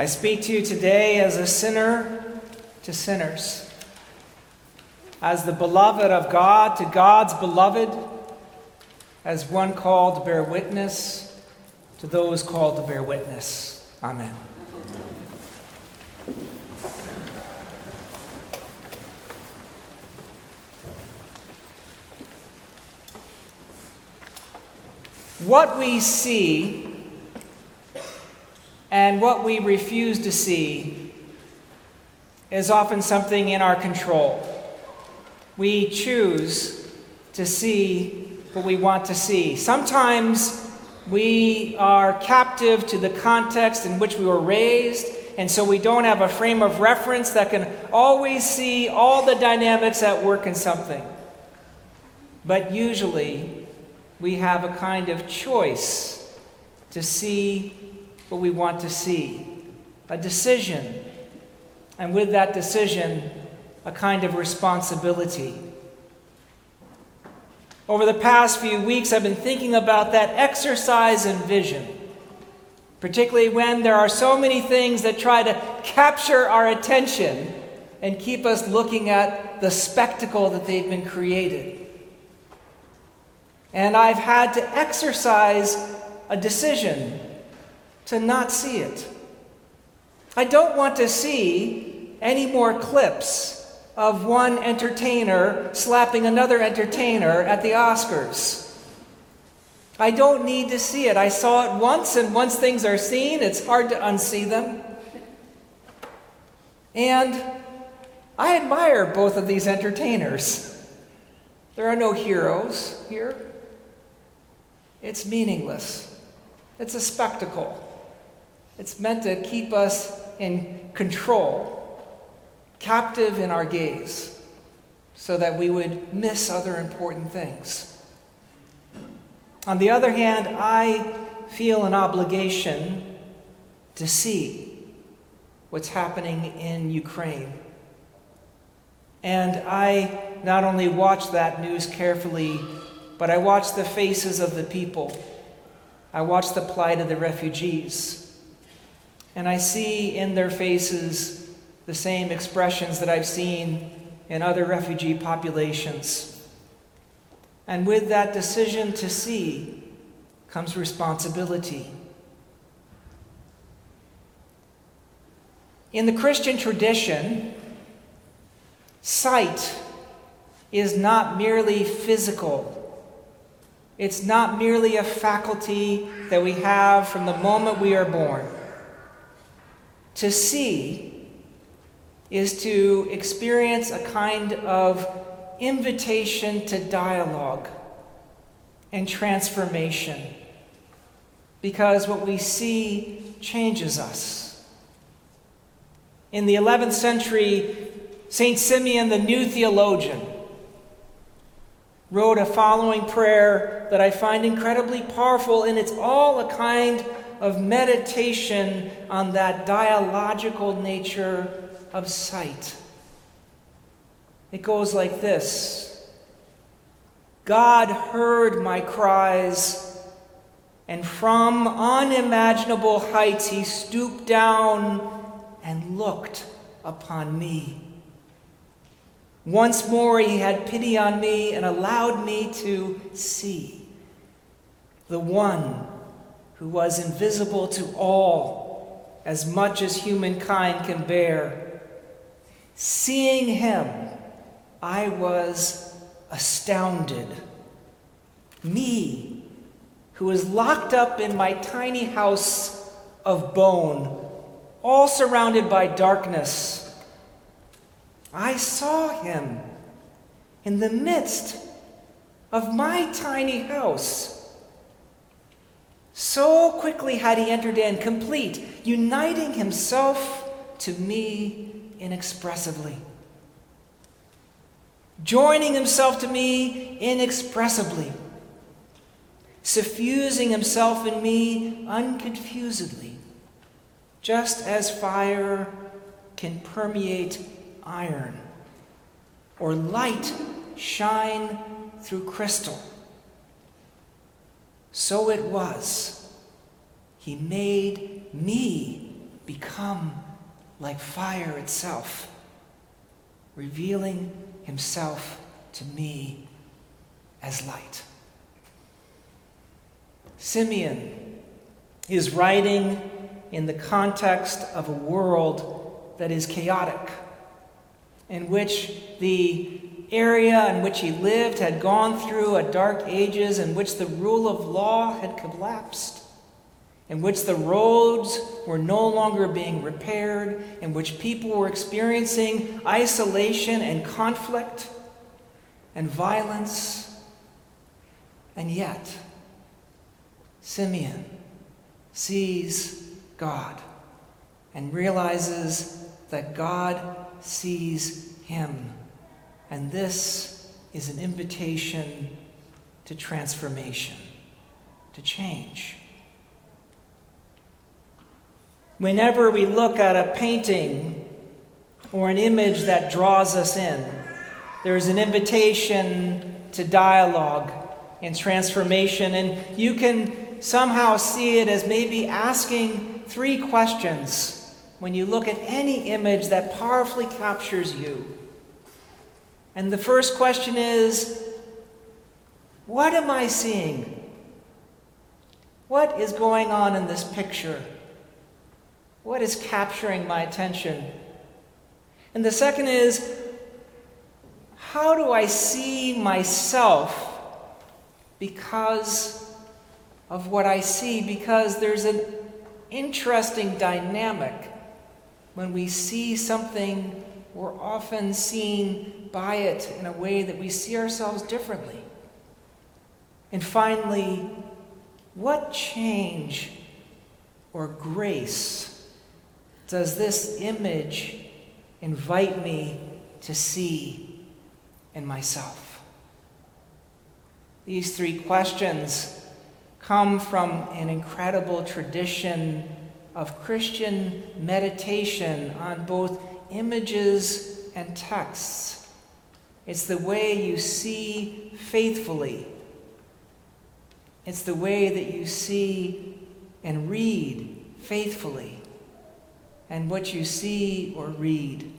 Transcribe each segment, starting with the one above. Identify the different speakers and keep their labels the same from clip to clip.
Speaker 1: I speak to you today as a sinner to sinners, as the beloved of God to God's beloved, as one called to bear witness to those called to bear witness. Amen. What we see and what we refuse to see is often something in our control. We choose to see what we want to see. Sometimes we are captive to the context in which we were raised, and so we don't have a frame of reference that can always see all the dynamics at work in something. But usually, we have a kind of choice to see what we want to see, a decision, and with that decision, a kind of responsibility. Over the past few weeks, I've been thinking about that exercise in vision, particularly when there are so many things that try to capture our attention and keep us looking at the spectacle that they've been created. And I've had to exercise a decision to not see it. I don't want to see any more clips of one entertainer slapping another entertainer at the Oscars. I don't need to see it. I saw it once, and once things are seen, it's hard to unsee them. And I admire both of these entertainers. There are no heroes here. It's meaningless, it's a spectacle. It's meant to keep us in control, captive in our gaze, so that we would miss other important things. On the other hand, I feel an obligation to see what's happening in Ukraine. And I not only watch that news carefully, but I watch the faces of the people. I watch the plight of the refugees and I see in their faces the same expressions that I've seen in other refugee populations. And with that decision to see comes responsibility. In the Christian tradition, sight is not merely physical. It's not merely a faculty that we have from the moment we are born. To see is to experience a kind of invitation to dialogue and transformation because what we see changes us. In the 11th century, St. Simeon, the new theologian, wrote a following prayer that I find incredibly powerful, and it's all a kind of meditation on that dialogical nature of sight. It goes like this God heard my cries, and from unimaginable heights he stooped down and looked upon me. Once more he had pity on me and allowed me to see the one who was invisible to all, as much as humankind can bear. Seeing him, I was astounded. Me, who was locked up in my tiny house of bone, all surrounded by darkness, I saw him in the midst of my tiny house So quickly had he entered in, complete, uniting himself to me inexpressibly. Joining himself to me inexpressibly. Suffusing himself in me unconfusedly. Just as fire can permeate iron, or light shine through crystal. So it was. He made me become like fire itself, revealing himself to me as light. Simeon is writing in the context of a world that is chaotic, in which the area in which he lived had gone through a dark ages in which the rule of law had collapsed, in which the roads were no longer being repaired, in which people were experiencing isolation and conflict and violence. And yet, Simeon sees God and realizes that God sees him. And this is an invitation to transformation, to change. Whenever we look at a painting or an image that draws us in, there's an invitation to dialogue and transformation, and you can somehow see it as maybe asking three questions when you look at any image that powerfully captures you. And the first question is what am I seeing? What is going on in this picture? What is capturing my attention? And the second is how do I see myself because of what I see? Because there's an interesting dynamic when we see something we're often seen by it in a way that we see ourselves differently. And finally, what change or grace does this image invite me to see in myself? These three questions come from an incredible tradition of Christian meditation on both images and texts. It's the way you see faithfully. It's the way that you see and read faithfully. And what you see or read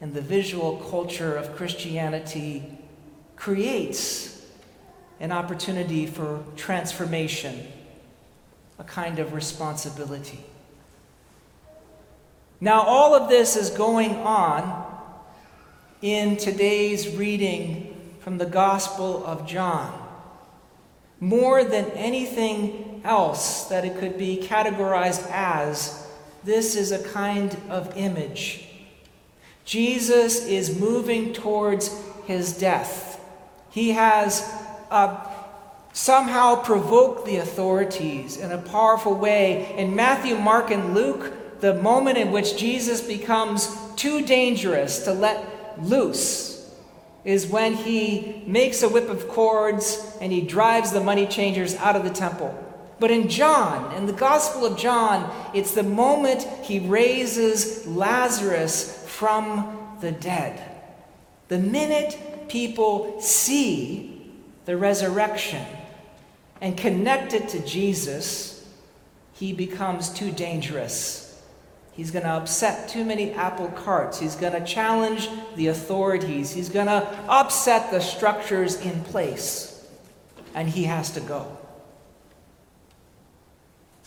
Speaker 1: in the visual culture of Christianity creates an opportunity for transformation, a kind of responsibility. Now, all of this is going on in today's reading from the Gospel of John. More than anything else that it could be categorized as, this is a kind of image. Jesus is moving towards his death. He has uh, somehow provoked the authorities in a powerful way. In Matthew, Mark, and Luke, the moment in which Jesus becomes too dangerous to let loose is when he makes a whip of cords and he drives the money changers out of the temple. But in John, in the Gospel of John, it's the moment he raises Lazarus from the dead. The minute people see the resurrection and connect it to Jesus, he becomes too dangerous He's going to upset too many apple carts. He's going to challenge the authorities. He's going to upset the structures in place. And he has to go.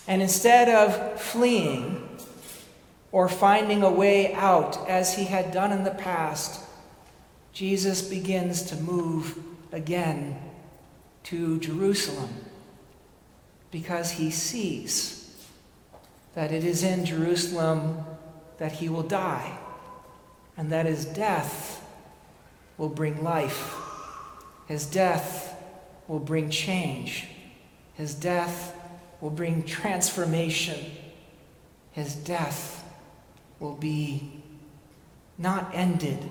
Speaker 1: And instead of fleeing or finding a way out as he had done in the past, Jesus begins to move again to Jerusalem because he sees that it is in Jerusalem that he will die, and that his death will bring life. His death will bring change. His death will bring transformation. His death will be not ended,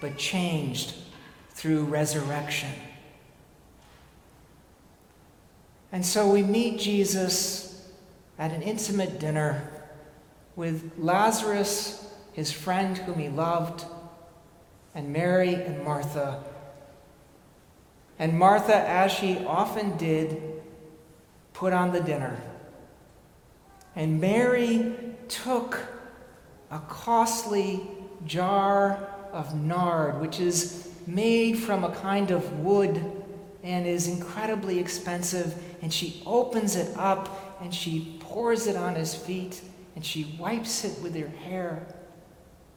Speaker 1: but changed through resurrection. And so we meet Jesus at an intimate dinner with Lazarus, his friend whom he loved, and Mary and Martha. And Martha, as she often did, put on the dinner. And Mary took a costly jar of nard, which is made from a kind of wood and is incredibly expensive. And she opens it up and she pours it on his feet and she wipes it with her hair.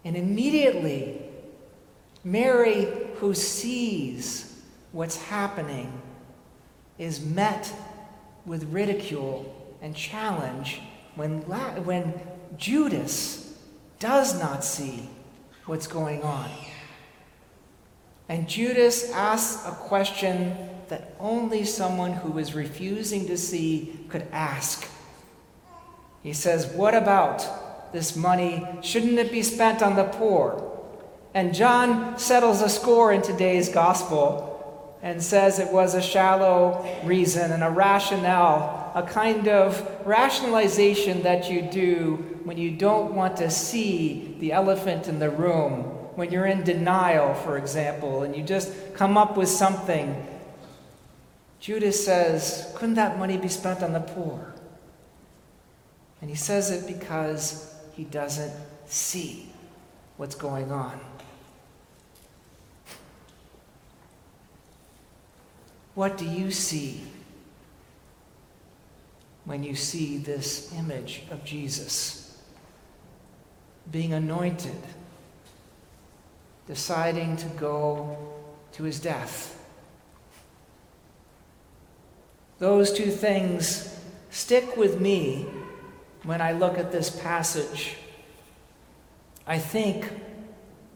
Speaker 1: And immediately, Mary, who sees what's happening, is met with ridicule and challenge when, when Judas does not see what's going on. And Judas asks a question that only someone who is refusing to see could ask. He says, What about this money? Shouldn't it be spent on the poor? And John settles a score in today's gospel and says it was a shallow reason and a rationale, a kind of rationalization that you do when you don't want to see the elephant in the room, when you're in denial, for example, and you just come up with something. Judas says, Couldn't that money be spent on the poor? And he says it because he doesn't see what's going on. What do you see when you see this image of Jesus being anointed, deciding to go to his death? Those two things stick with me when I look at this passage. I think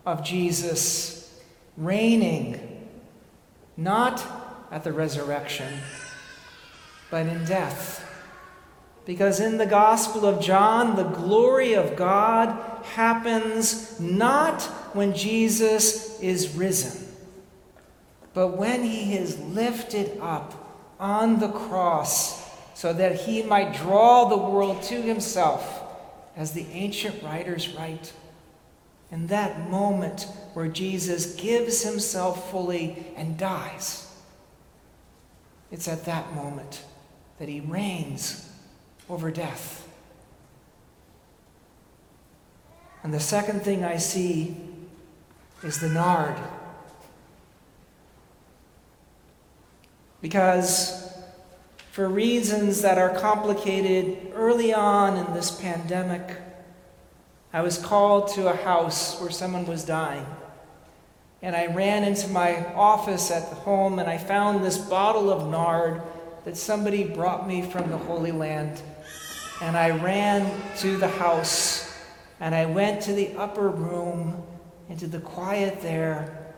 Speaker 1: of Jesus reigning, not at the resurrection, but in death. Because in the Gospel of John, the glory of God happens not when Jesus is risen, but when he is lifted up on the cross so that he might draw the world to himself, as the ancient writers write. In that moment where Jesus gives himself fully and dies it's at that moment that he reigns over death. And the second thing I see is the nard. Because for reasons that are complicated early on in this pandemic, I was called to a house where someone was dying. And I ran into my office at home and I found this bottle of nard that somebody brought me from the Holy Land. And I ran to the house and I went to the upper room into the quiet there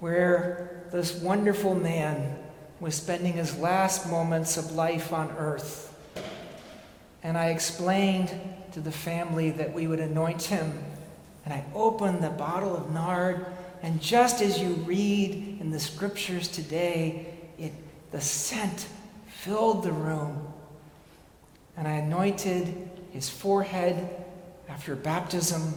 Speaker 1: where this wonderful man was spending his last moments of life on earth. And I explained to the family that we would anoint him. And I opened the bottle of nard and just as you read in the scriptures today, it, the scent filled the room. And I anointed his forehead after baptism,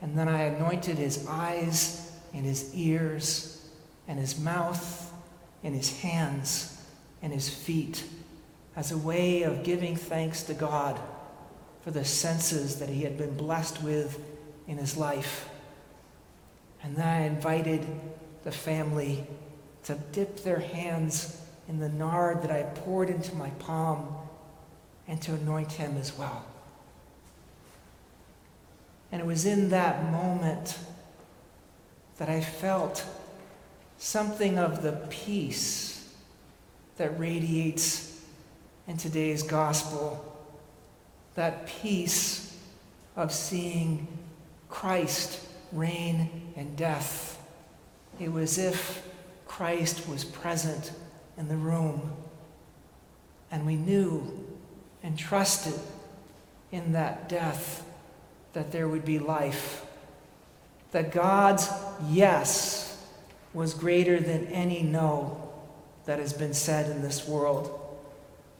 Speaker 1: and then I anointed his eyes and his ears and his mouth and his hands and his feet as a way of giving thanks to God for the senses that he had been blessed with in his life. And then I invited the family to dip their hands in the nard that I poured into my palm and to anoint him as well. And it was in that moment that I felt something of the peace that radiates in today's gospel. That peace of seeing Christ reign and death. It was if Christ was present in the room. And we knew and trusted in that death that there would be life. That God's yes was greater than any no that has been said in this world.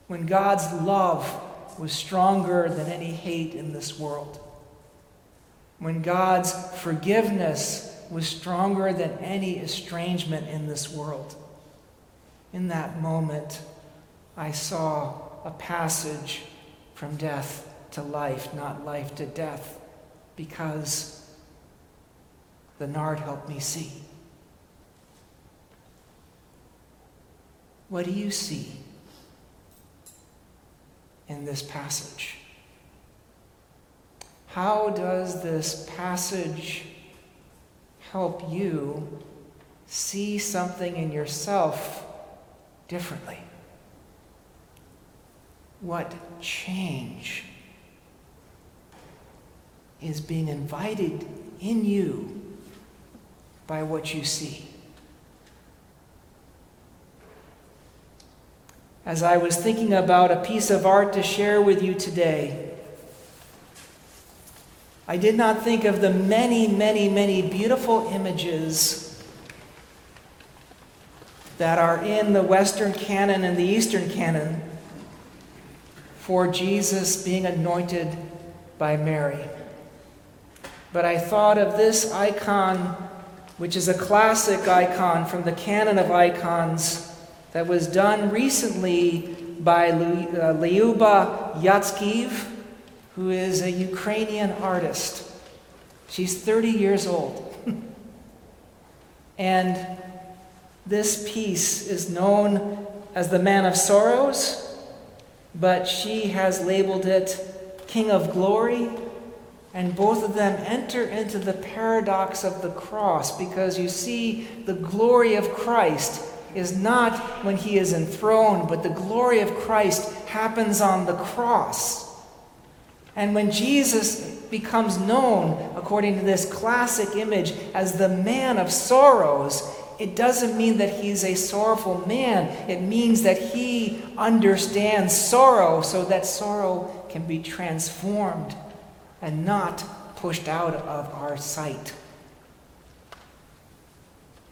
Speaker 1: When God's love was stronger than any hate in this world. When God's forgiveness was stronger than any estrangement in this world. In that moment, I saw a passage from death to life, not life to death, because the nard helped me see. What do you see in this passage? How does this passage help you see something in yourself differently? What change is being invited in you by what you see? As I was thinking about a piece of art to share with you today, I did not think of the many, many, many beautiful images that are in the Western canon and the Eastern canon for Jesus being anointed by Mary. But I thought of this icon, which is a classic icon from the canon of icons that was done recently by Lyuba uh, Yatskiv, who is a Ukrainian artist. She's 30 years old. and this piece is known as the Man of Sorrows but she has labeled it King of Glory. And both of them enter into the paradox of the cross because you see, the glory of Christ is not when he is enthroned, but the glory of Christ happens on the cross. And when Jesus becomes known, according to this classic image, as the man of sorrows, it doesn't mean that he's a sorrowful man. It means that he understands sorrow so that sorrow can be transformed and not pushed out of our sight.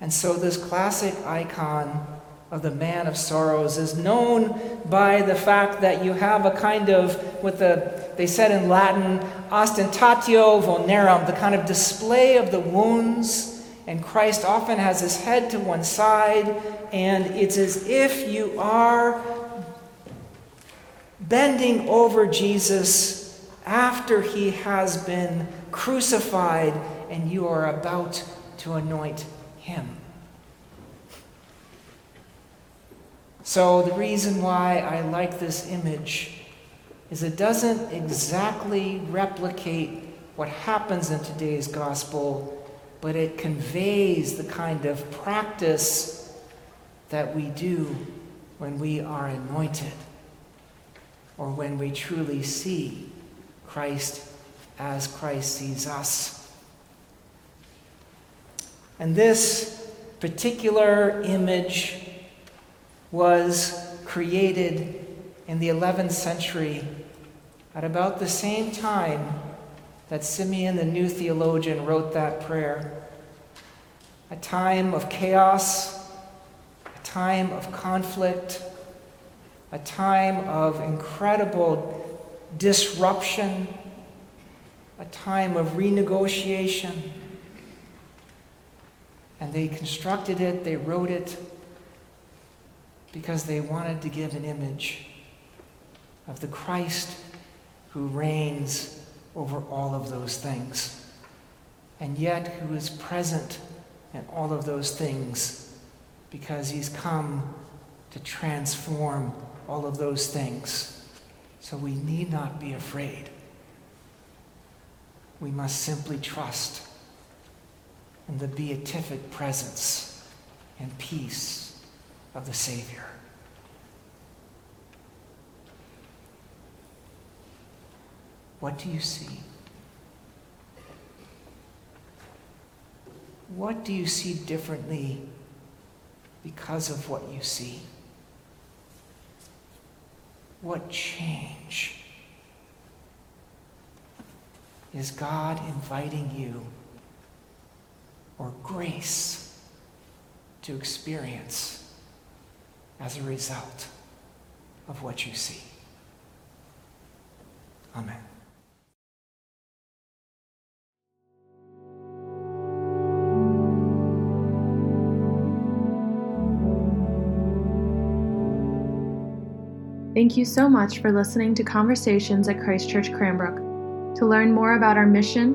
Speaker 1: And so, this classic icon of the man of sorrows is known by the fact that you have a kind of, what the, they said in Latin, ostentatio vulnerum, the kind of display of the wounds. And Christ often has his head to one side, and it's as if you are bending over Jesus after he has been crucified and you are about to anoint him. So, the reason why I like this image is it doesn't exactly replicate what happens in today's gospel but it conveys the kind of practice that we do when we are anointed or when we truly see Christ as Christ sees us. And this particular image was created in the 11th century at about the same time that Simeon, the new theologian, wrote that prayer. A time of chaos, a time of conflict, a time of incredible disruption, a time of renegotiation. And they constructed it, they wrote it, because they wanted to give an image of the Christ who reigns over all of those things, and yet who is present in all of those things because he's come to transform all of those things. So we need not be afraid. We must simply trust in the beatific presence and peace of the Savior. What do you see? What do you see differently because of what you see? What change is God inviting you or grace to experience as a result of what you see? Amen.
Speaker 2: Thank you so much for listening to Conversations at Christ Church Cranbrook. To learn more about our mission,